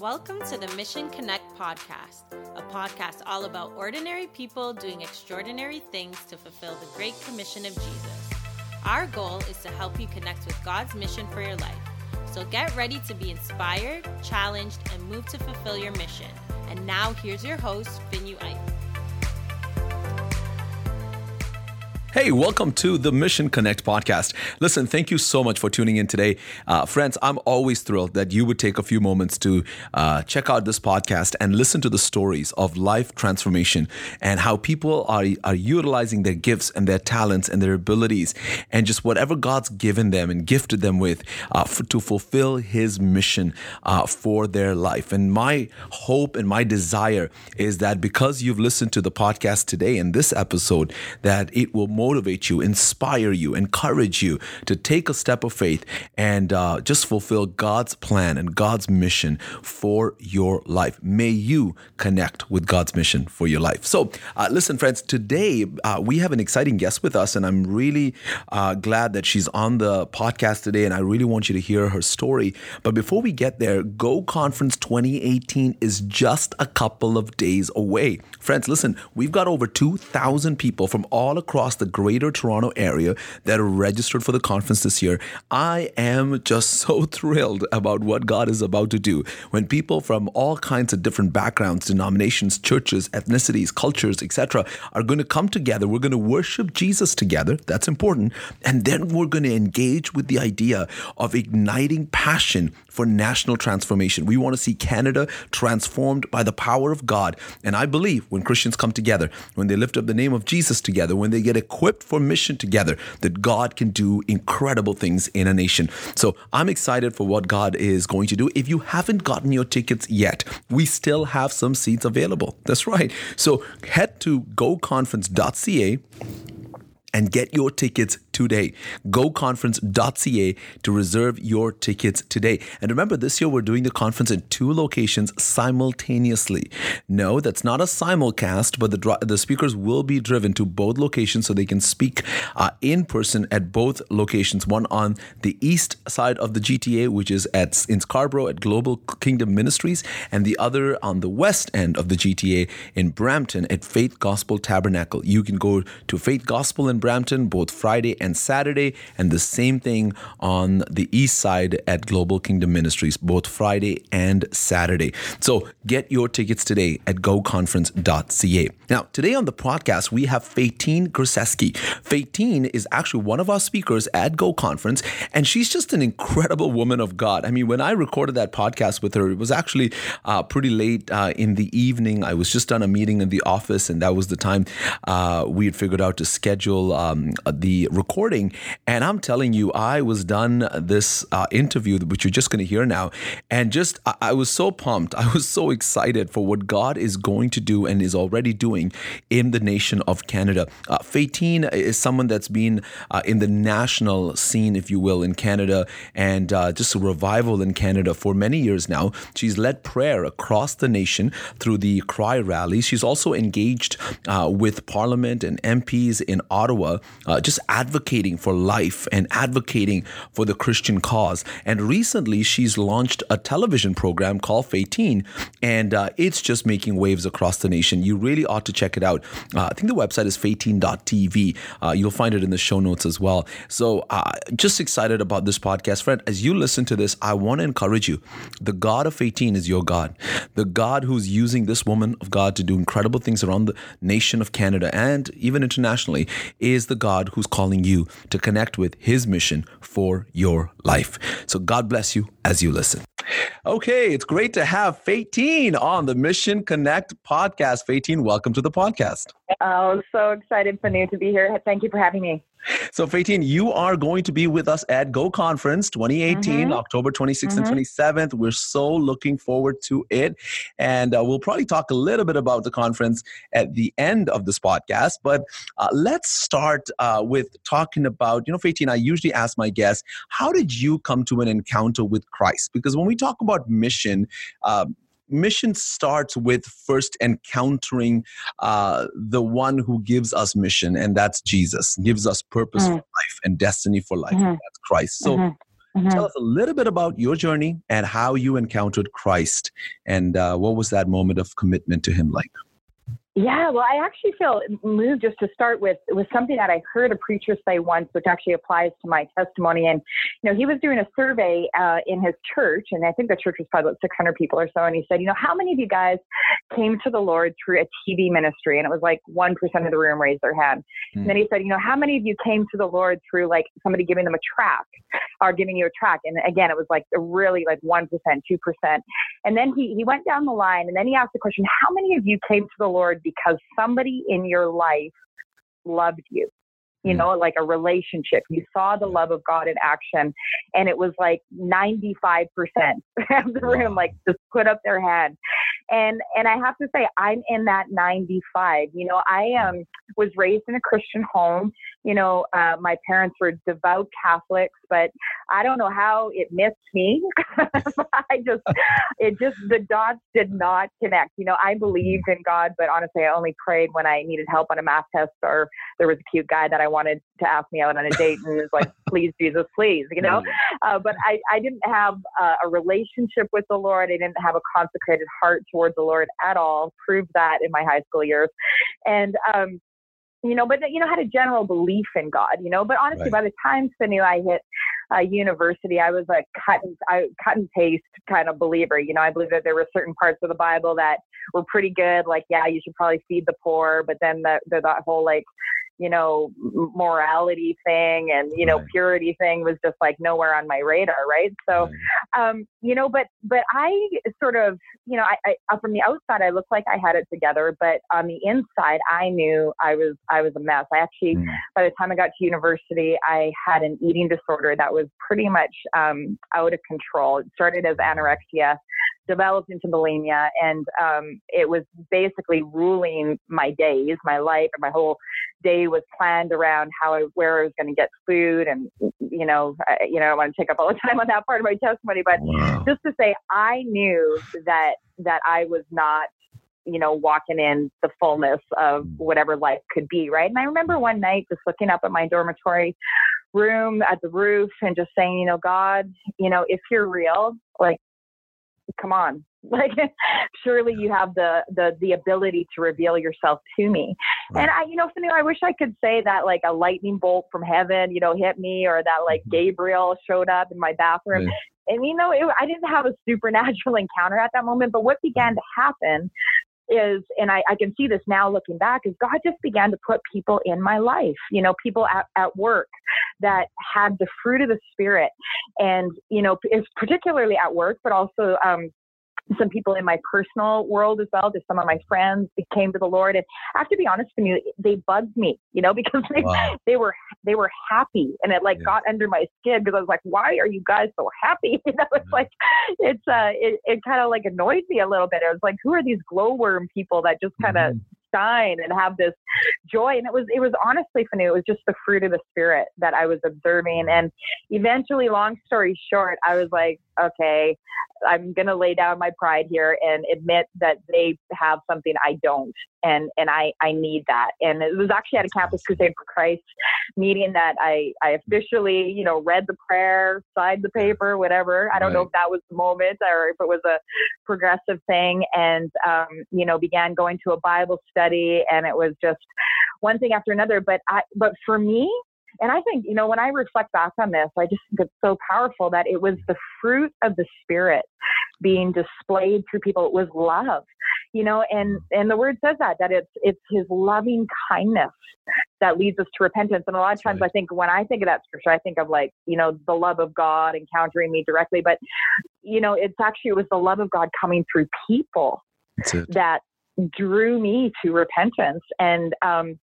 Welcome to the Mission Connect podcast, a podcast all about ordinary people doing extraordinary things to fulfill the Great Commission of Jesus. Our goal is to help you connect with God's mission for your life. So get ready to be inspired, challenged, and moved to fulfill your mission. And now here's your host, Finu Ike. Hey, welcome to the Mission Connect podcast. Listen, thank you so much for tuning in today. Uh, friends, I'm always thrilled that you would take a few moments to uh, check out this podcast and listen to the stories of life transformation and how people are, are utilizing their gifts and their talents and their abilities and just whatever God's given them and gifted them with uh, to fulfill His mission uh, for their life. And my hope and my desire is that because you've listened to the podcast today in this episode, that it will motivate you, inspire you, encourage you to take a step of faith and uh, just fulfill God's plan and God's mission for your life. May you connect with God's mission for your life. So, uh, listen, friends, today uh, we have an exciting guest with us, and I'm really uh, glad that she's on the podcast today, and I really want you to hear her story. But before we get there, Go Conference 2018 is just a couple of days away. Friends, listen, we've got over 2,000 people from all across the greater Toronto area that are registered for the conference this year. I am just so thrilled about what God is about to do when people from all kinds of different backgrounds, denominations, churches, ethnicities, cultures, etc., are going to come together. We're going to worship Jesus together. That's important. And then we're going to engage with the idea of igniting passion for national transformation. We want to see Canada transformed by the power of God. And I believe when Christians come together, when they lift up the name of Jesus together, when they get equipped for mission together, that God can do incredible things in a nation. So I'm excited for what God is going to do. If you haven't gotten your tickets yet, we still have some seats available. That's right. So head to goconference.ca and get your tickets today. GoConference.ca to reserve your tickets today. And remember, this year we're doing the conference in two locations simultaneously. No, that's not a simulcast, but the, the speakers will be driven to both locations so they can speak uh, in person at both locations. One on the east side of the GTA, which is at in Scarborough at Global Kingdom Ministries, and the other on the west end of the GTA in Brampton at Faith Gospel Tabernacle. You can go to Faith Gospel in Brampton both Friday and Saturday, and the same thing on the east side at Global Kingdom Ministries, both Friday and Saturday. So get your tickets today at goconference.ca. Now, today on the podcast, we have Faytene Grasseschi. Faytene is actually one of our speakers at Go Conference, and she's just an incredible woman of God. I mean, when I recorded that podcast with her, it was actually uh, pretty late uh, in the evening. I was just done a meeting in the office, and that was the time uh, we had figured out to schedule um, the recording. And I'm telling you, I was done this uh, interview, which you're just going to hear now, and just I, I was so pumped. I was so excited for what God is going to do and is already doing in the nation of Canada. Uh, Faytene is someone that's been uh, in the national scene, if you will, in Canada, and uh, just a revival in Canada for many years now. She's led prayer across the nation through the Cry rally. She's also engaged uh, with Parliament and MPs in Ottawa, uh, just advocating for life and advocating for the Christian cause. And recently, she's launched a television program called Faytene, and uh, it's just making waves across the nation. You really ought to check it out. Uh, I think the website is faytene.tv. Uh, you'll find it in the show notes as well. So, uh, just excited about this podcast. Friend, as you listen to this, I want to encourage you. The God of Faytene is your God. The God who's using this woman of God to do incredible things around the nation of Canada and even internationally is the God who's calling you to connect with his mission for your life. So, God bless you as you listen. Okay, it's great to have Faytene on the Mission Connect podcast. Faytene, welcome to the podcast. Oh, so excited, Fanu, to be here. Thank you for having me. So, Faytene, you are going to be with us at Go Conference 2018, mm-hmm. October 26th mm-hmm. and 27th. We're so looking forward to it. And uh, we'll probably talk a little bit about the conference at the end of this podcast. But uh, let's start uh, with talking about, you know, Faytene, I usually ask my guests, how did you come to an encounter with Christ? Because when we talk about mission, um, mission starts with first encountering uh, the one who gives us mission, and that's Jesus, gives us purpose mm. for life and destiny for life. Mm-hmm. That's Christ. So, mm-hmm. Mm-hmm. Tell us a little bit about your journey and how you encountered Christ, and uh, what was that moment of commitment to Him like? Yeah, well, I actually feel moved just to start with with something that I heard a preacher say once, which actually applies to my testimony. And you know, he was doing a survey uh, in his church, and I think the church was probably about 600 people or so. And he said, you know, how many of you guys came to the Lord through a TV ministry? And it was like one percent of the room raised their hand. Mm. And then he said, you know, how many of you came to the Lord through like somebody giving them a track or giving you a track? And again, it was like really like one percent, two percent. And then he he went down the line, and then he asked the question, how many of you came to the Lord because somebody in your life loved you you mm. know, like a relationship. You saw the love of God in action, and it was like 95% of the room, like just put up their hand. And and I have to say, I'm in that 95. You know, I um was raised in a Christian home. You know, uh, my parents were devout Catholics, but I don't know how it missed me. I just, it just the dots did not connect. You know, I believed in God, but honestly, I only prayed when I needed help on a math test or there was a cute guy that I wanted to ask me out on a date and was like, please, Jesus, please, you know. Uh, but I, I didn't have uh, a relationship with the Lord. I didn't have a consecrated heart towards the Lord at all. Proved that in my high school years, and um, you know, but you know, had a general belief in God, you know. But honestly, right. by the time Sanu I hit uh, university, I was a cut and I, cut and paste kind of believer. You know, I believe that there were certain parts of the Bible that were pretty good, like yeah, you should probably feed the poor, but then the, the that whole like you know, morality thing and, you know, right. purity thing was just like nowhere on my radar. Right. So, right. um, you know, but, but I sort of, you know, I, I, uh, from the outside, I looked like I had it together, but on the inside, I knew I was, I was a mess. I actually, mm. by the time I got to university, I had an eating disorder that was pretty much, um, out of control. It started as anorexia developed into bulimia and um, it was basically ruling my days my life and my whole day was planned around how I, where I was going to get food and you know I, you know I don't want to take up all the time on that part of my testimony but wow. just to say I knew that that I was not you know walking in the fullness of mm. whatever life could be right and I remember one night just looking up at my dormitory room at the roof and just saying you know God you know if you're real like come on like surely you have the the the ability to reveal yourself to me right. and i you know Fanu, i wish i could say that like a lightning bolt from heaven you know hit me or that like mm-hmm. gabriel showed up in my bathroom right. and you know it, i didn't have a supernatural encounter at that moment but what began to happen is, and I, I, can see this now looking back, is God just began to put people in my life, you know, people at, at work that had the fruit of the Spirit. And, you know, it's particularly at work, but also um, some people in my personal world as well. Just some of my friends came to the Lord, and I have to be honest with you, they bugged me, you know, because they wow. they were they were happy, and it like yeah. got under my skin because I was like, why are you guys so happy? You know, it's yeah. like it's uh it, it kind of like annoyed me a little bit. I was like, who are these glowworm people that just kind of mm-hmm shine and have this joy. And it was, it was honestly for me, It was just the fruit of the spirit that I was observing. And eventually, long story short, I was like, okay, I'm going to lay down my pride here and admit that they have something I don't. And, and I, I need that. And it was actually at a Campus Crusade for Christ meeting that I, I officially, you know, read the prayer, signed the paper, whatever. I don't right. know if that was the moment or if it was a progressive thing. And, um, you know, began going to a Bible study and it was just one thing after another. But I, but for me, and I think, you know, when I reflect back on this, I just think it's so powerful that it was the fruit of the Spirit being displayed through people. It was love, you know, and, and the word says that, that it's, it's his loving kindness that leads us to repentance. And a lot of times right. I think when I think of that scripture, I think of like, you know, the love of God encountering me directly. But, you know, it's actually, it was the love of God coming through people that drew me to repentance. And, um,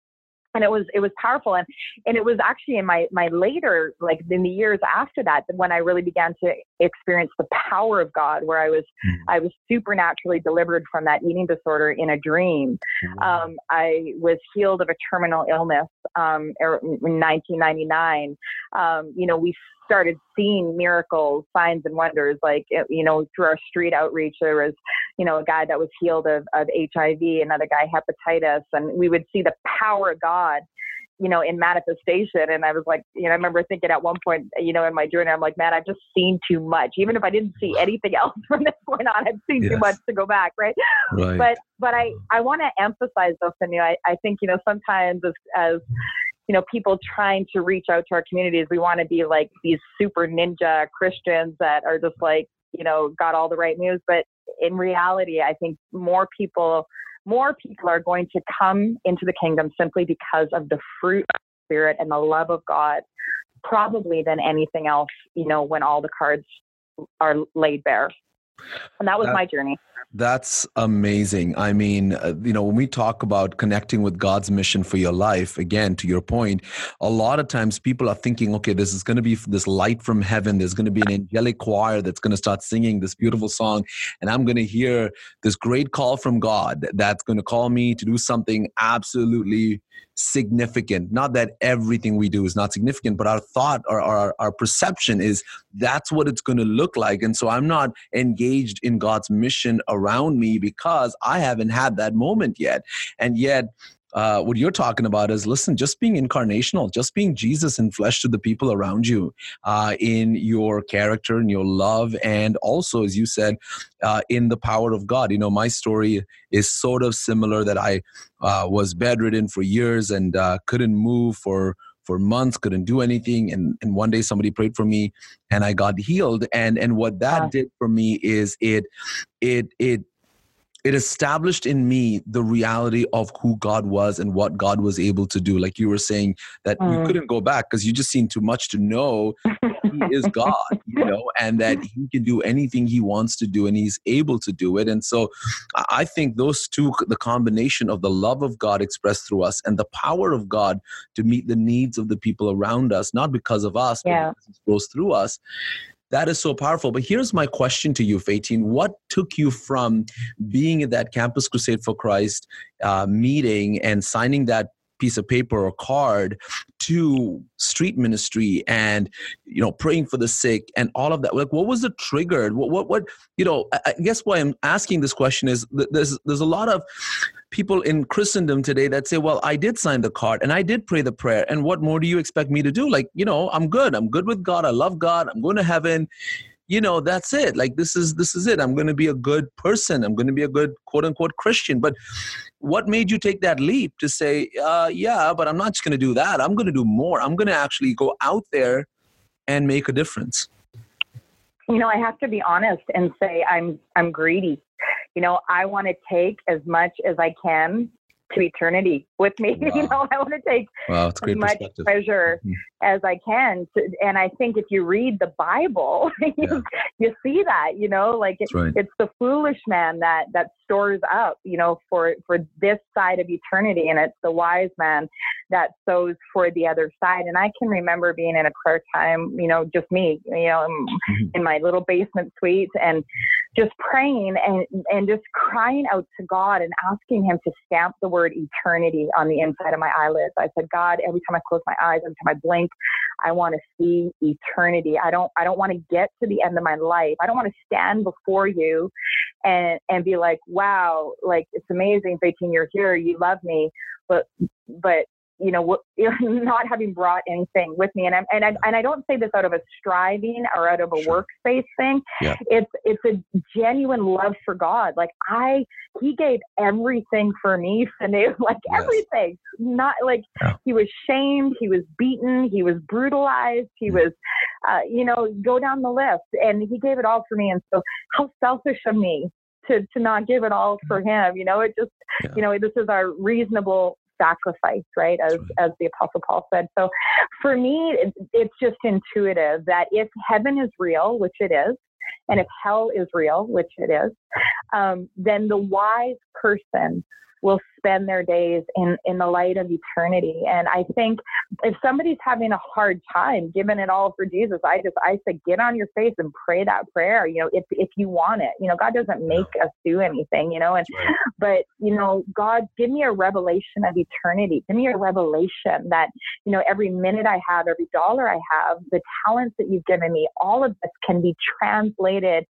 and it was it was powerful and and it was actually in my my later like in the years after that when i really began to experience the power of god where i was mm. i was supernaturally delivered from that eating disorder in a dream mm. um, i was healed of a terminal illness um, er, in 1999 um, you know we started seeing miracles, signs, and wonders. Like, eh, you know, through our street outreach, there was, you know, a guy that was healed of, of HIV, another guy hepatitis, and we would see the power of God you know, in manifestation. And I was like, you know, I remember thinking at one point, you know, in my journey, I'm like, man, I've just seen too much. Even if I didn't see anything else from this point on, I've seen yes. too much to go back, right? right. But but I I want to emphasize though, Cindy. I I think you know sometimes as as mm-hmm. You know people trying to reach out to our communities, we want to be like these super ninja Christians that are just like you know got all the right news, but in reality, I think more people more people are going to come into the kingdom simply because of the fruit of the Spirit and the love of God, probably than anything else, you know, when all the cards are laid bare. And that was that, my journey. That's amazing. I mean, uh, you know, when we talk about connecting with God's mission for your life, again, to your point, a lot of times people are thinking, okay, this is going to be this light from heaven. There's going to be an angelic choir that's going to start singing this beautiful song. And I'm going to hear this great call from God that's going to call me to do something absolutely significant. Not that everything we do is not significant, but our thought or our, our perception is that's what it's going to look like. And so I'm not engaged in God's mission around me because I haven't had that moment yet. And yet, uh, what you're talking about is listen, just being incarnational, just being Jesus in flesh to the people around you, uh, in your character and your love, and also, as you said, uh, in the power of God. You know, my story is sort of similar that I uh, was bedridden for years and uh, couldn't move for for months couldn't do anything and, and one day somebody prayed for me and i got healed and and what that did for me is it it it it established in me the reality of who God was and what God was able to do. Like you were saying that mm. you couldn't go back because you just seen too much to know he is God, you know, and that he can do anything he wants to do and he's able to do it. And so I think those two, the combination of the love of God expressed through us and the power of God to meet the needs of the people around us, not because of us, yeah. but because it flows through us that is so powerful. But here's my question to you, Faytene. What took you from being at that Campus Crusade for Christ uh, meeting and signing that piece of paper or card to street ministry and you know praying for the sick and all of that like what was the trigger what what, what you know I, I guess why i'm asking this question is there's there's a lot of people in Christendom today that say, well, I did sign the card and I did pray the prayer. And what more do you expect me to do? Like, you know, I'm good. I'm good with God. I love God. I'm going to heaven. You know, that's it. Like this is this is it. I'm going to be a good person. I'm going to be a good quote unquote Christian. But what made you take that leap to say, uh, yeah, but I'm not just going to do that. I'm going to do more. I'm going to actually go out there and make a difference. You know, I have to be honest and say I'm I'm greedy you know, I want to take as much as I can to eternity with me. Wow. you know, I want to take wow, as much pleasure mm-hmm. as I can. To, and I think if you read the Bible, yeah. you, see that, you know, like it, right. it's the foolish man that, that stores up, you know, for, for this side of eternity. And it's the wise man that sows for the other side. And I can remember being in a prayer time, you know, just me, you know, mm-hmm. in my little basement suite and just praying and, and just crying out to God and asking him to stamp the word eternity on the inside of my eyelids. I said, God, every time I close my eyes, every time I blink, I want to see eternity. I don't I don't want to get to the end of my life. I don't want to stand before you and and be like, wow, like it's amazing, Faytene, you're here, you love me. But but you know, not having brought anything with me. And, I'm, and, I, and I don't say this out of a striving or out of a sure. workspace thing. Yeah. It's, it's a genuine love for God. Like I, he gave everything for me, Sanu, like yes. everything, not like yeah. he was shamed, he was beaten, he was brutalized, he was, uh, you know, go down the list and he gave it all for me. And so how selfish of me to, to not give it all for him. You know, it just, yeah. you know, this is our reasonable sacrifice, right? As as the Apostle Paul said. So, for me, it, it's just intuitive that if heaven is real, which it is, and if hell is real, which it is, um, then the wise person will spend their days in, in the light of eternity. And I think if somebody's having a hard time giving it all for Jesus, I just, I say, get on your face and pray that prayer, you know, if, if you want it, you know, God doesn't make us do anything, you know, and, right. but, you know, God, give me a revelation of eternity. Give me a revelation that, you know, every minute I have, every dollar I have, the talents that you've given me, all of this can be translated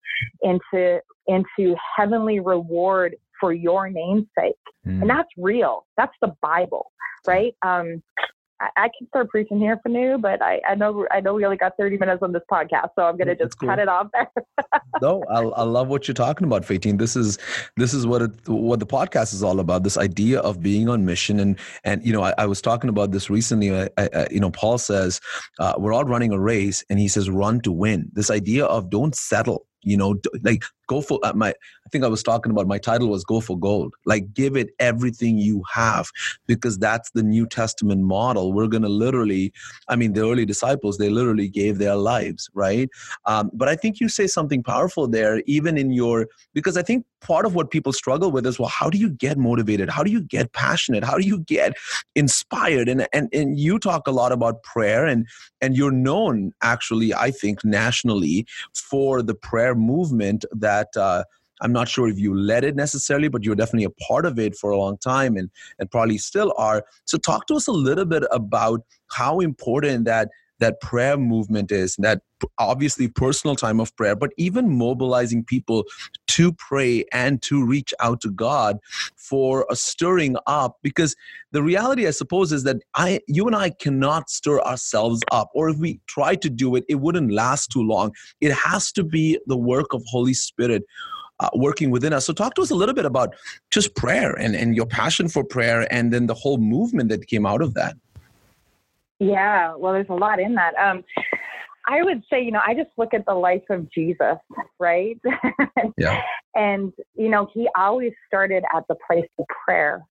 into, into heavenly reward for your namesake. Mm. And that's real. That's the Bible, right? Um, I, I can start preaching here Fanu, but I, I know I know we only got 30 minutes on this podcast, so I'm gonna just cool. cut it off there. no, I, I love what you're talking about, Faytene. This is this is what it, what the podcast is all about. This idea of being on mission, and and you know, I, I was talking about this recently. I, I, you know, Paul says uh, we're all running a race, and he says run to win. This idea of don't settle you know like go for uh, my i think i was talking about my title was go for gold. Like give it everything you have because that's the new testament model. We're going to literally i mean the early disciples they literally gave their lives right? Um, but i think you say something powerful there even in your because i think part of what people struggle with is well how do you get motivated? How do you get passionate? How do you get inspired? And and, and you talk a lot about prayer and and you're known actually i think nationally for the prayer movement that uh, I'm not sure if you led it necessarily, but you're definitely a part of it for a long time and, and probably still are. So talk to us a little bit about how important that that prayer movement is that obviously personal time of prayer but even mobilizing people to pray and to reach out to god for a stirring up because the reality i suppose is that i you and i cannot stir ourselves up or if we try to do it it wouldn't last too long it has to be the work of holy spirit uh, working within us. So, talk to us a little bit about just prayer and, and your passion for prayer and then the whole movement that came out of that. Yeah, well, there's a lot in that. Um, I would say, you know, I just look at the life of Jesus, right? yeah. And, you know, he always started at the place of prayer,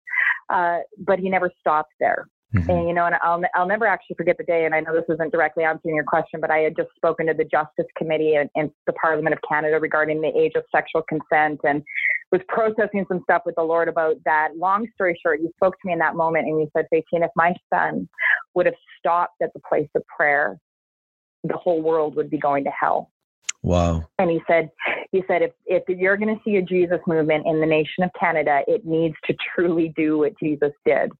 uh, but he never stopped there. Mm-hmm. And, you know, and I'll, I'll never actually forget the day, and I know this isn't directly answering your question, but I had just spoken to the Justice Committee and, in the Parliament of Canada regarding the age of sexual consent and was processing some stuff with the Lord about that. Long story short, you spoke to me in that moment and you said, Faytene, if my son would have stopped at the place of prayer, the whole world would be going to hell. Wow. And he said, he said, if, if you're going to see a Jesus movement in the nation of Canada, it needs to truly do what Jesus did.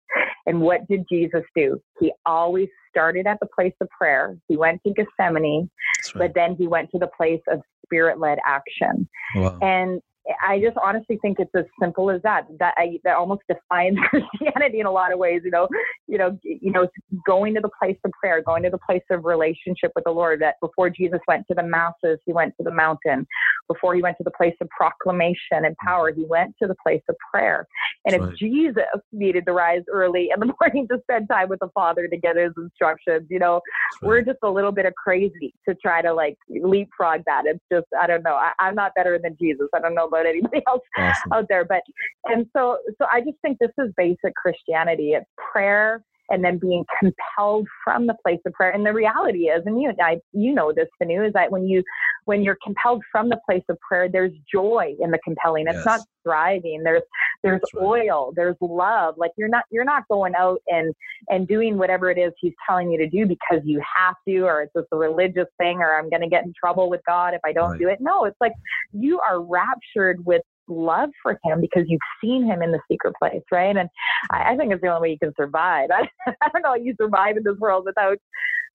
And what did Jesus do? He always started at the place of prayer. He went to Gethsemane, right. but then he went to the place of spirit led action. Wow. And I just honestly think it's as simple as that. That I, that almost defines Christianity in a lot of ways. You know, you know, you know, going to the place of prayer, going to the place of relationship with the Lord. That before Jesus went to the masses, he went to the mountain. Before he went to the place of proclamation and power, he went to the place of prayer. And That's if right. Jesus needed to rise early in the morning to spend time with the Father to get his instructions, you know, right. we're just a little bit of crazy to try to like leapfrog that. It's just I don't know. I, I'm not better than Jesus. I don't know about anybody else awesome. out there. But and so so I just think this is basic Christianity. It's prayer and then being compelled from the place of prayer. And the reality is, and you I, you know this, Fanu, is that when you when you're compelled from the place of prayer, there's joy in the compelling. It's yes. not striving. There's there's oil. There's love. Like you're not you're not going out and and doing whatever it is he's telling you to do because you have to, or it's just a religious thing, or I'm going to get in trouble with God if I don't right. do it. No, it's like you are raptured with love for him because you've seen him in the secret place, right? And I, I think it's the only way you can survive. I, I don't know how you survive in this world without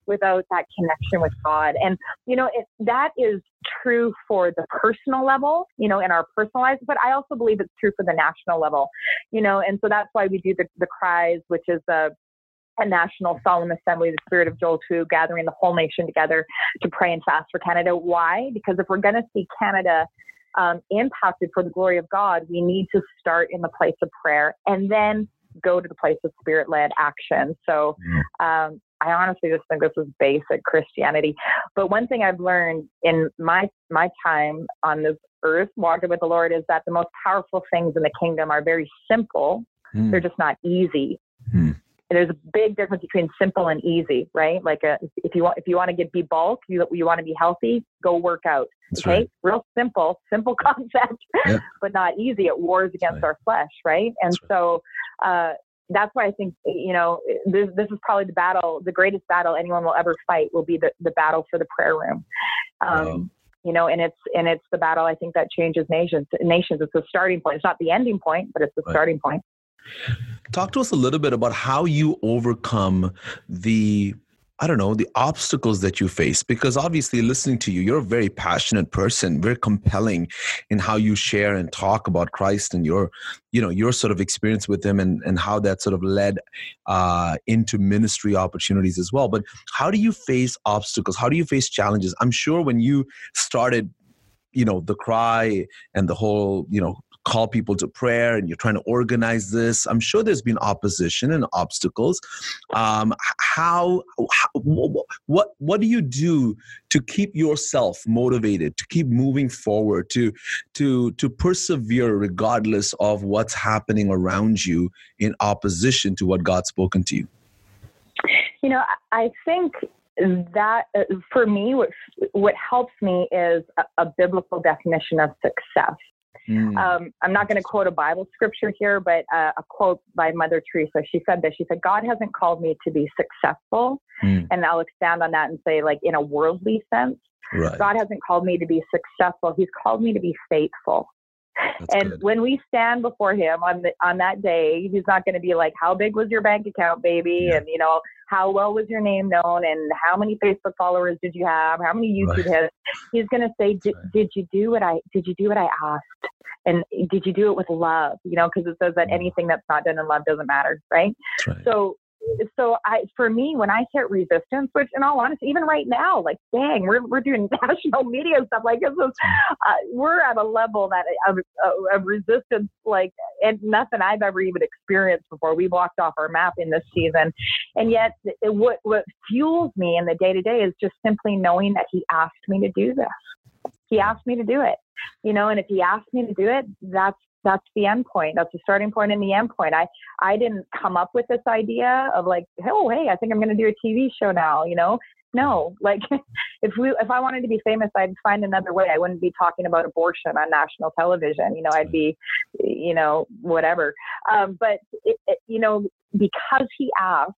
without that connection with God. And, you know, it, that is true for the personal level, you know, in our personal lives, but I also believe it's true for the national level, you know, and so that's why we do the, the cries, which is a, a national solemn assembly, the spirit of Joel 2, gathering the whole nation together to pray and fast for Canada. Why? Because if we're going to see Canada um, impacted for the glory of God, we need to start in the place of prayer and then go to the place of spirit led action. So um, I honestly just think this is basic Christianity. But one thing I've learned in my my time on this earth, walking with the Lord, is that the most powerful things in the kingdom are very simple. Mm. They're just not easy. Mm. There's a big difference between simple and easy, right? Like a, uh, if you want if you want to get be bulk, you you want to be healthy, go work out. That's okay, right. real simple, simple concept, yeah. but not easy. It wars against right. our flesh, right? And That's so uh, that's why I think you know this, this is probably the battle, the greatest battle anyone will ever fight will be the, the battle for the prayer room. Um, wow. You know, and it's and it's the battle I think that changes nations. Nations. It's the starting point. It's not the ending point, but it's the right. starting point. Talk to us a little bit about how you overcome the I don't know, the obstacles that you face? Because obviously, listening to you, you're a very passionate person, very compelling in how you share and talk about Christ and your, you know, your sort of experience with Him and, and how that sort of led uh, into ministry opportunities as well. But how do you face obstacles? How do you face challenges? I'm sure when you started you know the cry and the whole you know call people to prayer and you're trying to organize this i'm sure there's been opposition and obstacles. Um, how, how what what do you do to keep yourself motivated to keep moving forward to to to persevere regardless of what's happening around you in opposition to what god's spoken to you? You know i think that uh, for me what what helps me is a, a biblical definition of success Mm. Um, I'm not going to quote a Bible scripture here, but uh, a quote by Mother Teresa. She said this. She said, "God hasn't called me to be successful," mm. and I'll expand on that and say, like in a worldly sense, right. God hasn't called me to be successful. He's called me to be faithful. That's and good. when we stand before him on the, on that day, he's not going to be like, "How big was your bank account, baby?" Yeah. and you know, how well was your name known, and how many Facebook followers did you have, how many YouTube right. hits. He's going to say, right. "Did you do what I did? You do what I asked?" and did you do it with love you know because it says that mm. anything that's not done in love doesn't matter right, right. so so I, for me, when I hit resistance, which in all honesty, even right now, like, dang, we're, we're doing national media stuff. Like, this is, uh, we're at a level that of, of resistance, like, and nothing I've ever even experienced before. We walked off our map in this season. And yet it, what, what fuels me in the day to day is just simply knowing that he asked me to do this. He asked me to do it you know and if he asked me to do it that's that's the end point. That's the starting point and the end point. I i didn't come up with this idea of like oh hey i think i'm going to do a tv show now you know? No like if we if i wanted to be famous i'd find another way. I wouldn't be talking about abortion on national television you know? I'd be you know whatever. Um, but it, it, you know because he asked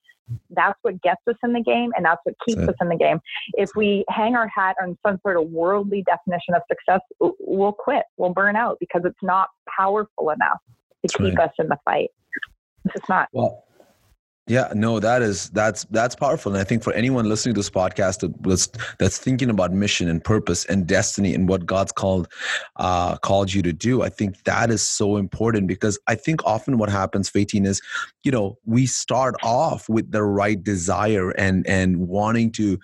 that's what gets us in the game and that's what keeps us in the game. If we hang our hat on some sort of worldly definition of success, we'll quit, we'll burn out because it's not powerful enough to that's keep right. us in the fight. It's just not. Well, yeah, no, that is that's that's powerful, and I think for anyone listening to this podcast that's that's thinking about mission and purpose and destiny and what God's called uh, called you to do, I think that is so important because I think often what happens, Faytene, is you know we start off with the right desire and and wanting to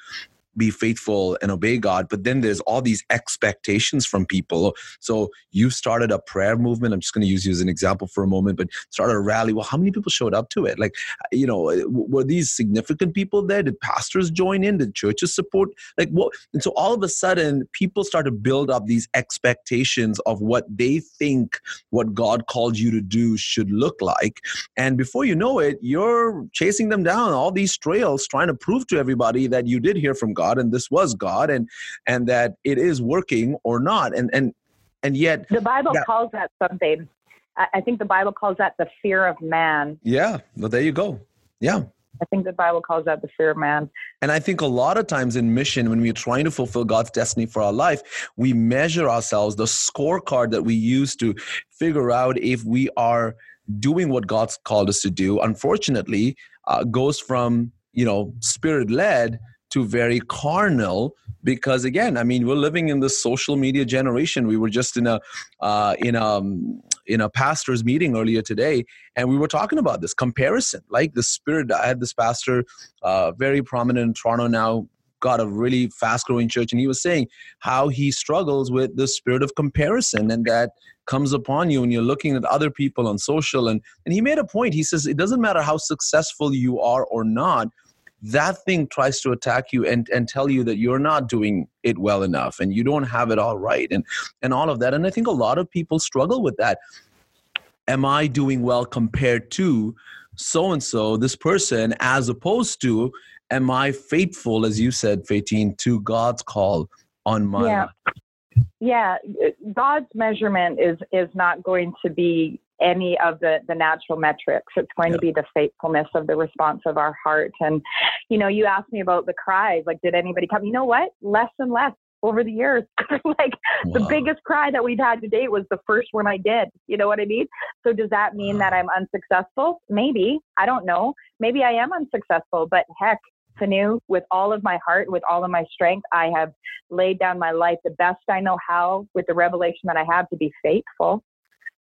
be faithful and obey God. But then there's all these expectations from people. So you started a prayer movement. I'm just going to use you as an example for a moment, but started a rally. Well, how many people showed up to it? Like, you know, were these significant people there? Did pastors join in? Did churches support? Like, what? And so all of a sudden, people start to build up these expectations of what they think what God called you to do should look like. And before you know it, you're chasing them down all these trails, trying to prove to everybody that you did hear from God God and this was God and and that it is working or not. And and and yet the Bible that, calls that something. I think the Bible calls that the fear of man. Yeah. Well, there you go. Yeah. I think the Bible calls that the fear of man. And I think a lot of times in mission, when we're trying to fulfill God's destiny for our life, we measure ourselves, the scorecard that we use to figure out if we are doing what God's called us to do, unfortunately, uh, goes from, you know, spirit led to very carnal because again i mean we're living in the social media generation. We were just in a uh, in a um, in a pastor's meeting earlier today and we were talking about this comparison. Like the spirit i had this pastor uh, very prominent in toronto now got a really fast growing church and he was saying how he struggles with the spirit of comparison and that comes upon you when you're looking at other people on social. And and he made a point. He says it doesn't matter how successful you are or not that thing tries to attack you and, and tell you that you're not doing it well enough and you don't have it all right and, and all of that. And I think a lot of people struggle with that. Am I doing well compared to so and so, this person, as opposed to, am I faithful, as you said, Faytene, to God's call on my yeah. life? Yeah, God's measurement is is not going to be any of the, the natural metrics. It's going yeah. to be the faithfulness of the response of our heart. And, you know, you asked me about the cries. Like, did anybody come? You know what? Less and less over the years. like wow. the biggest cry that we've had to date was the first one I did. You know what I mean? So does that mean wow. that I'm unsuccessful? Maybe. I don't know. Maybe I am unsuccessful, but heck, Fanu, with all of my heart, with all of my strength, I have laid down my life the best I know how with the revelation that I have to be faithful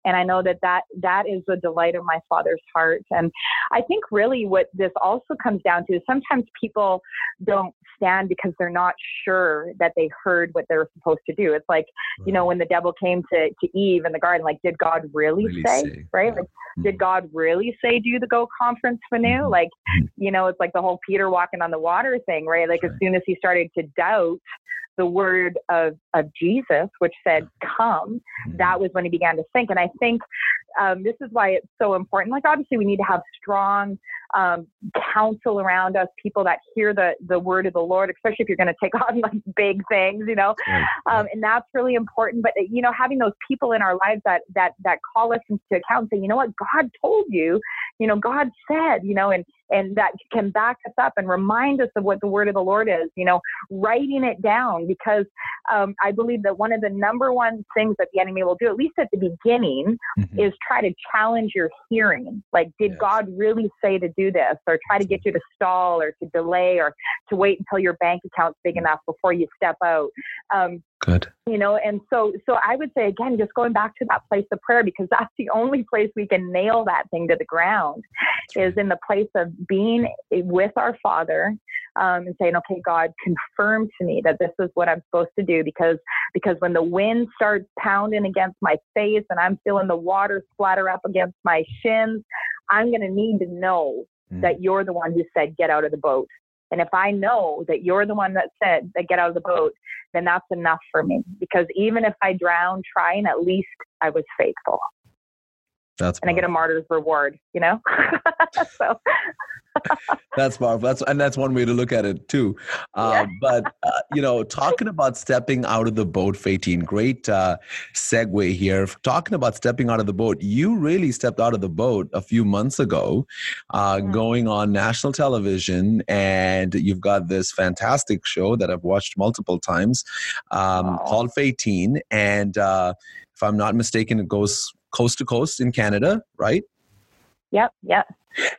and I know that that that is the delight of my Father's heart. And I think really what this also comes down to is sometimes people don't stand because they're not sure that they heard what they were supposed to do. It's like you know when the devil came to to Eve in the garden, like did God really, really say, say, right? Yeah. Like mm-hmm. did God really say do the go conference Fanu? Mm-hmm. Like mm-hmm. you know it's like the whole Peter walking on the water thing, right? Like right. as soon as he started to doubt the word of, of Jesus, which said, come, mm-hmm. that was when he began to think. And I think um, this is why it's so important. Like, obviously, we need to have strong um, counsel around us, people that hear the, the word of the Lord, especially if you're going to take on like big things, you know, um, and that's really important. But, you know, having those people in our lives that, that, that call us into account, and say, you know what, God told you, you know, God said, you know, and, and that can back us up and remind us of what the word of the Lord is, you know, writing it down because um, I believe that one of the number one things that the enemy will do, at least at the beginning, mm-hmm. is try to challenge your hearing. Like, did yes. God really say to do this? Or try to get you to stall or to delay or to wait until your bank account's big enough before you step out. Um, Good. You know, and so so I would say again, just going back to that place of prayer because that's the only place we can nail that thing to the ground is in the place of being with our Father um, and saying, okay, God, confirm to me that this is what I'm supposed to do because because when the wind starts pounding against my face and I'm feeling the water splatter up against my shins, I'm going to need to know mm. that you're the one who said, get out of the boat. And if I know that you're the one that said that get out of the boat, then that's enough for me. Because even if I drown trying, at least I was faithful. That's and I get a martyr's reward, you know? so that's powerful. That's and that's one way to look at it too. Uh, yeah. but uh, you know, talking about stepping out of the boat, Faytene, great uh, segue here. Talking about stepping out of the boat, you really stepped out of the boat a few months ago, mm-hmm. going on national television, and you've got this fantastic show that I've watched multiple times um, called Faytene, and uh, if I'm not mistaken, it goes coast to coast in Canada, right? Yep, yep.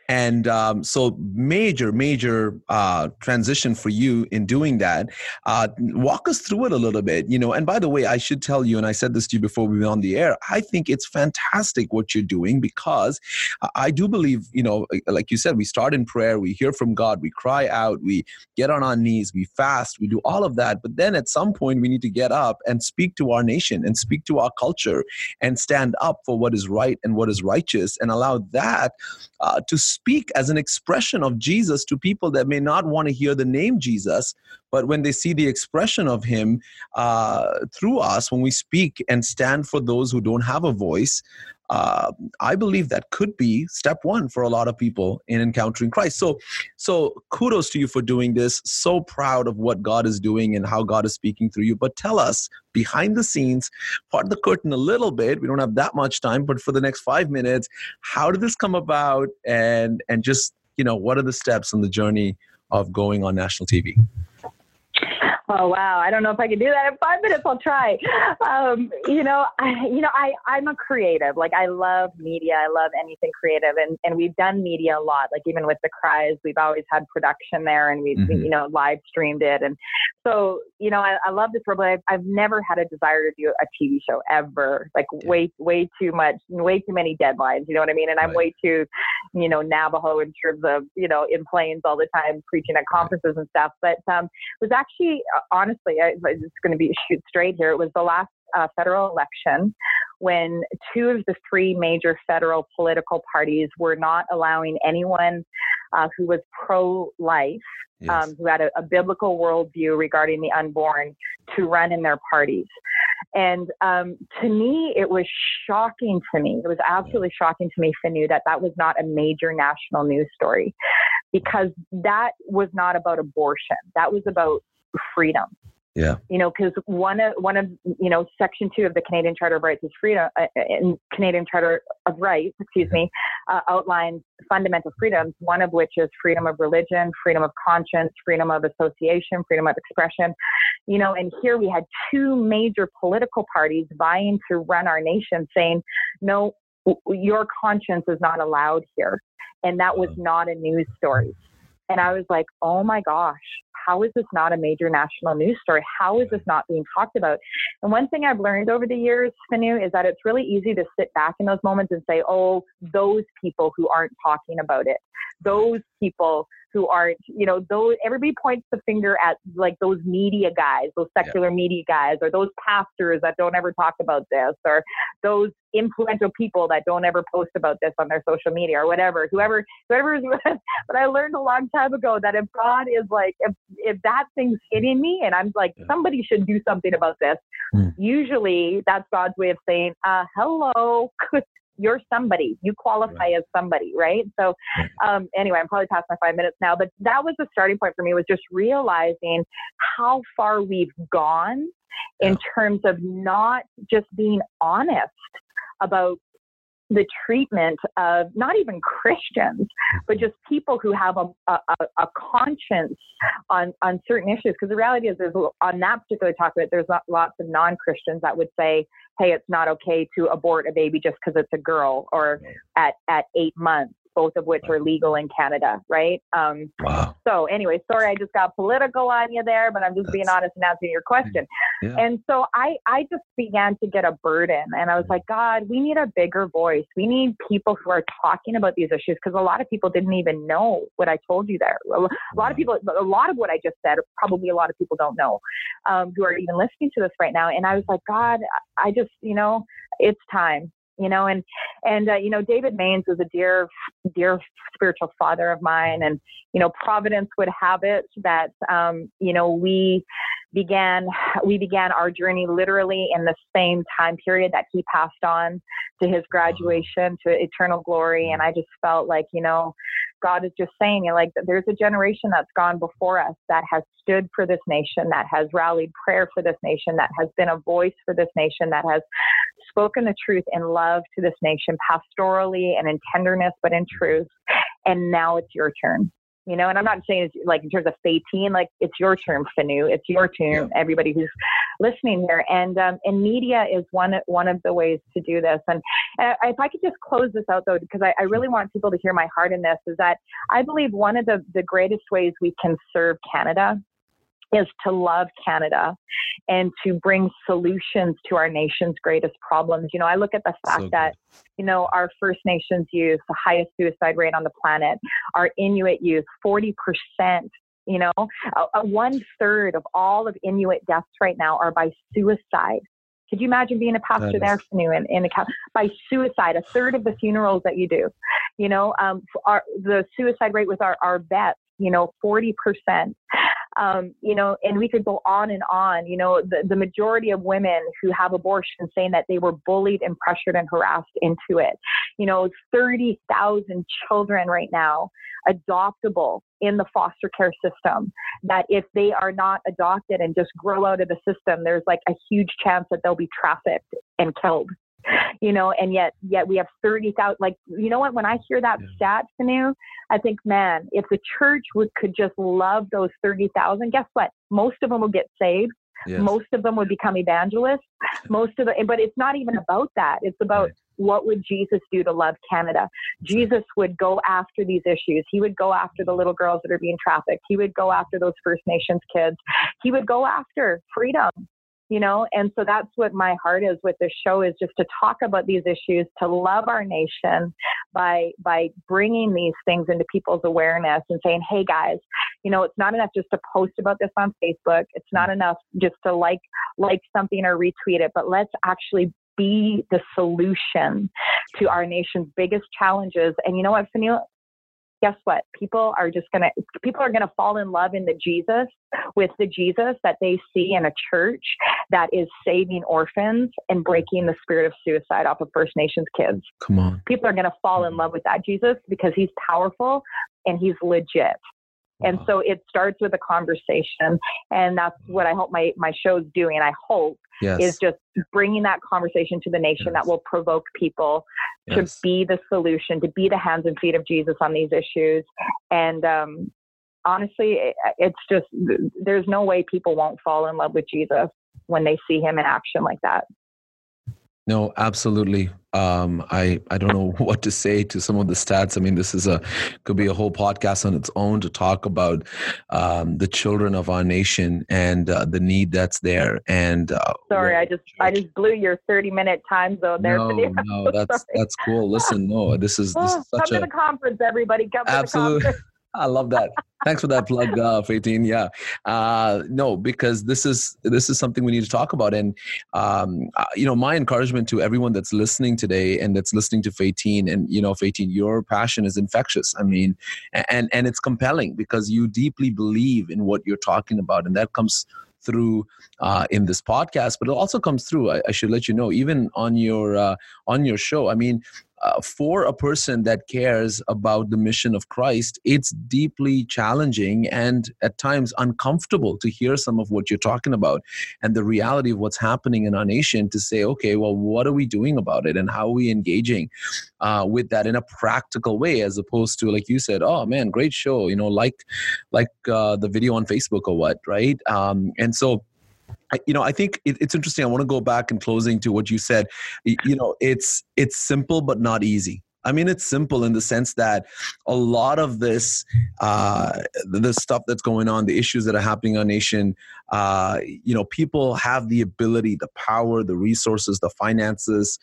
And um, so, major, major uh, transition for you in doing that. Uh, walk us through it a little bit, you know. And by the way, I should tell you, and I said this to you before we went on the air. I think it's fantastic what you're doing because I do believe, you know, like you said, we start in prayer, we hear from God, we cry out, we get on our knees, we fast, we do all of that. But then at some point, we need to get up and speak to our nation and speak to our culture and stand up for what is right and what is righteous and allow that uh, to speak as an expression of Jesus to people that may not want to hear the name Jesus, but when they see the expression of Him uh, through us, when we speak and stand for those who don't have a voice, uh, I believe that could be step one for a lot of people in encountering Christ. So, so kudos to you for doing this. So proud of what God is doing and how God is speaking through you. But tell us behind the scenes, part the curtain a little bit. We don't have that much time, but for the next five minutes, how did this come about? And and just you know, what are the steps on the journey of going on national TV? Oh wow! I don't know if I can do that in five minutes. I'll try. Um, you know, I, you know, I I'm a creative. Like I love media. I love anything creative, and and we've done media a lot. Like even with the cries, we've always had production there, and we mm-hmm. you know live streamed it. And so you know, I, I love this role, but I've, I've never had a desire to do a TV show ever. Like yeah. way way too much, way too many deadlines. You know what I mean? And I'm way too, you know, Navajo in terms of you know in planes all the time, preaching at conferences and stuff. But um, it was actually honestly, I, it's going to be shoot straight here. It was the last uh, federal election when two of the three major federal political parties were not allowing anyone uh, who was pro life, yes. um, who had a, a, biblical worldview regarding the unborn, to run in their parties. And um, to me, it was shocking to me. It was absolutely shocking to me, Fanu, that that was not a major national news story because that was not about abortion. That was about freedom. Yeah. You know, because one of one of you know Section Two of the Canadian Charter of Rights is freedom. Uh, in Canadian Charter of Rights, excuse me, uh, outlines fundamental freedoms. One of which is freedom of religion, freedom of conscience, freedom of association, freedom of expression. You know, and here we had two major political parties vying to run our nation, saying, "No, your conscience is not allowed here," and that was not a news story. And I was like, oh my gosh, how is this not a major national news story? How is this not being talked about? And one thing I've learned over the years, Finu, is that it's really easy to sit back in those moments and say, oh, those people who aren't talking about it, those people who aren't, you know, those everybody points the finger at like those media guys, those secular yeah. media guys, or those pastors that don't ever talk about this, or those influential people that don't ever post about this on their social media or whatever. Whoever, whoever is. but I learned a long time ago that if God is like, if if that thing's hitting me, and I'm like, yeah. somebody should do something about this. Mm. Usually, that's God's way of saying, uh, "Hello, you're somebody. You qualify as somebody, right? So, um, anyway, I'm probably past my five minutes now, but that was the starting point for me was just realizing how far we've gone in yeah. terms of not just being honest about the treatment of not even Christians, but just people who have a, a, a conscience on, on certain issues. Because the reality is, there's on that particular topic, there's lots of non Christians that would say, hey, it's not okay to abort a baby just because it's a girl or at, at eight months both of which are legal in Canada, right? Um, wow. So anyway, sorry, I just got political on you there, but I'm just That's, being honest and answering your question. Yeah. And so I, I just began to get a burden, and I was like, God, we need a bigger voice. We need people who are talking about these issues because a lot of people didn't even know what I told you there. A lot of people, a lot of what I just said, probably a lot of people don't know um, who are even listening to this right now. And I was like, God, I just, you know, it's time you know and and uh, you know david mains was a dear dear spiritual father of mine and you know providence would have it that um, you know we began we began our journey literally in the same time period that he passed on to his graduation to eternal glory and i just felt like you know god is just saying you know, like there's a generation that's gone before us that has stood for this nation that has rallied prayer for this nation that has been a voice for this nation that has spoken the truth in love to this nation pastorally and in tenderness but in truth and now it's your turn you know, and I'm not saying it's like in terms of Faytene, like it's your turn, Fanu, it's your turn, yeah. everybody who's listening here. And um, and media is one one of the ways to do this. And uh, if I could just close this out though, because I, I really want people to hear my heart in this, is that I believe one of the, the greatest ways we can serve Canada is to love Canada and to bring solutions to our nation's greatest problems. You know, I look at the fact so that, you know, our First Nations youth, the highest suicide rate on the planet, our Inuit youth, 40%. You know, a, a one third of all of Inuit deaths right now are by suicide. Could you imagine being a pastor there, Fanu, in, in a, by suicide? A third of the funerals that you do, you know, um, our, the suicide rate with our, our vets, you know, 40% um, you know, and we could go on and on. You know, the, the majority of women who have abortions saying that they were bullied and pressured and harassed into it. You know, 30,000 children right now adoptable in the foster care system that if they are not adopted and just grow out of the system, there's like a huge chance that they'll be trafficked and killed you know, and yet, yet we have 30,000, like, you know what, when I hear that yeah. stat, Fanu, I think, man, if the church would, could just love those 30,000, guess what? Most of them will get saved. Yes. Most of them would become evangelists. Most of the, but it's not even about that. It's about right. what would Jesus do to love Canada? Jesus would go after these issues. He would go after the little girls that are being trafficked. He would go after those First Nations kids. He would go after freedom you know? And so that's what my heart is with this show is just to talk about these issues to love our nation by by bringing these things into people's awareness and saying hey guys you know it's not enough just to post about this on facebook. It's not enough just to like like something or retweet it but let's actually be the solution to our nation's biggest challenges. And you know what guess what? People are just gonna people are gonna fall in love in the Jesus with the Jesus that they see in a church that is saving orphans and breaking the spirit of suicide off of First Nations kids. Come on. People are gonna fall in mm. love with that Jesus because he's powerful and he's legit. And so it starts with a conversation. And that's what I hope my, my show's doing. And I hope yes. is just bringing that conversation to the nation yes. that will provoke people yes. to be the solution, to be the hands and feet of Jesus on these issues. And um, honestly, it's just, there's no way people won't fall in love with Jesus when they see him in action like that. No, absolutely. Um, I I don't know what to say to some of the stats. I mean, this is a could be a whole podcast on its own to talk about um, the children of our nation and uh, the need that's there. And uh, sorry, I just I just blew your thirty minute time zone there. No, no, that's that's cool. Listen, no, this is this is such come a to the conference, everybody. Come absolutely. I love that. Thanks for that plug, uh, Faytene. Yeah, uh, no, because this is this is something we need to talk about, and um, uh, you know, my encouragement to everyone that's listening today and that's listening to Faytene, and you know, Faytene, your passion is infectious. I mean, and and it's compelling because you deeply believe in what you're talking about, and that comes through uh, in this podcast, but it also comes through. I, I, should let you know, even on your uh, on your show. I mean, uh, for a person that cares about the mission of Christ, it's deeply challenging and at times uncomfortable to hear some of what you're talking about and the reality of what's happening in our nation to say, okay, well, what are we doing about it and how are we engaging uh, with that in a practical way as opposed to, like you said, oh man, great show, you know, like like uh, the video on Facebook or what, right? Um, and so You know i think it, it's interesting i want to go back in closing to what you said you know it's it's simple but not easy I mean, it's simple in the sense that a lot of this, uh, the stuff that's going on, the issues that are happening in our nation, uh, you know, people have the ability, the power, the resources, the finances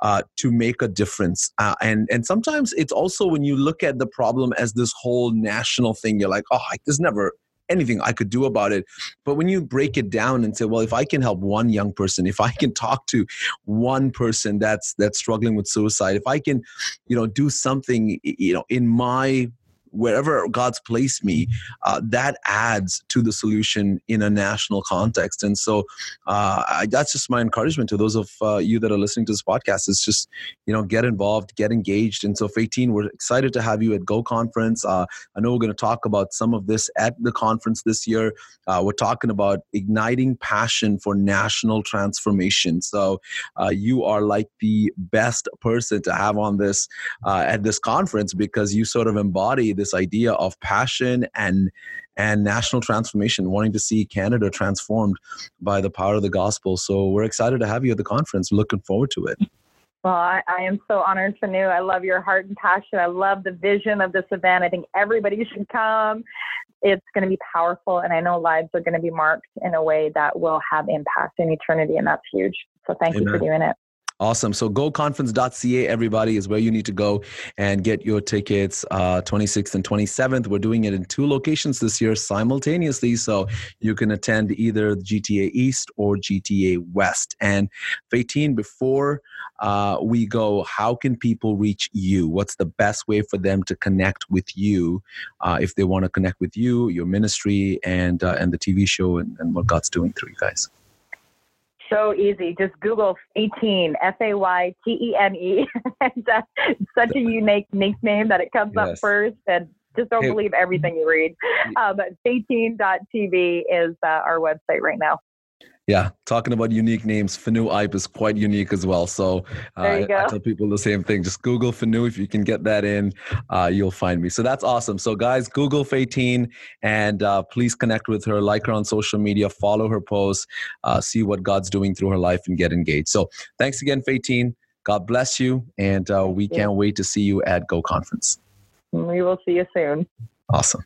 uh, to make a difference. Uh, and and sometimes it's also when you look at the problem as this whole national thing, you're like, oh, this never anything I could do about it. But when you break it down and say, well, if I can help one young person, if I can talk to one person that's that's struggling with suicide, if I can, you know, do something, you know, in my wherever God's placed me, uh, that adds to the solution in a national context. And so uh, I, that's just my encouragement to those of uh, you that are listening to this podcast is just, you know, get involved, get engaged. And so Faytene, we're excited to have you at Go Conference. Uh, I know we're going to talk about some of this at the conference this year. Uh, we're talking about igniting passion for national transformation. So uh, you are like the best person to have on this at this conference because you sort of embody this this idea of passion and and national transformation, wanting to see Canada transformed by the power of the gospel. So we're excited to have you at the conference. Looking forward to it. Well, I, I am so honored, Fanu. I love your heart and passion. I love the vision of this event. I think everybody should come. It's going to be powerful, and I know lives are going to be marked in a way that will have impact in eternity, and that's huge. So thank Amen. you for doing it. Awesome. So goconference.ca, everybody, is where you need to go and get your tickets. Uh, 26th and 27th. We're doing it in two locations this year simultaneously. So you can attend either GTA East or GTA West. And Faytene, before uh, we go, how can people reach you? What's the best way for them to connect with you uh, if they want to connect with you, your ministry, and, uh, and the TV show and, and what God's doing through you guys? So easy. Just Google Faytene, F A Y T E N E. Such a unique nickname that it comes yes. up first. And just don't hey. believe everything you read. Um, Faytene.tv is uh, our website right now. Yeah, talking about unique names, Fanu Ipe is quite unique as well. So uh, I, I, tell people the same thing. Just Google Fanu if you can get that in, uh, you'll find me. So that's awesome. So guys, Google Faytene and uh, please connect with her, like her on social media, follow her posts, uh, see what God's doing through her life, and get engaged. So thanks again, Faytene. God bless you, and uh, we can't wait to see you at Go Conference. We will see you soon. Awesome.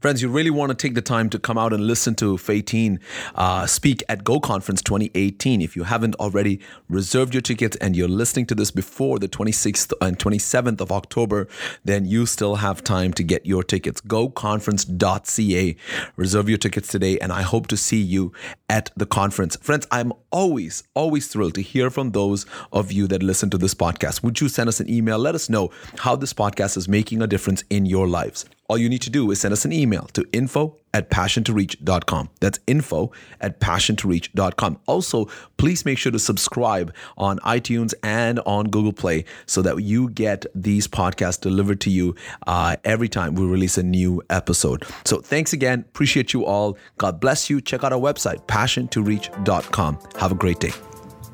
Friends, you really want to take the time to come out and listen to Faytene uh, speak at Go Conference 2018. If you haven't already reserved your tickets and you're listening to this before the 26th and 27th of October, then you still have time to get your tickets. GoConference.ca. Reserve your tickets today, and I hope to see you at the conference. Friends, I'm always, always thrilled to hear from those of you that listen to this podcast. Would you send us an email? Let us know how this podcast is making a difference in your lives all you need to do is send us an email to info at passiontoreach.com. That's info at passiontoreach.com. Also, please make sure to subscribe on iTunes and on Google Play so that you get these podcasts delivered to you uh, every time we release a new episode. So, thanks again. Appreciate you all. God bless you. Check out our website, passiontoreach.com. Have a great day.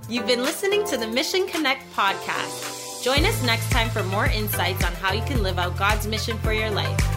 You've been listening to the Mission Connect podcast. Join us next time for more insights on how you can live out God's mission for your life.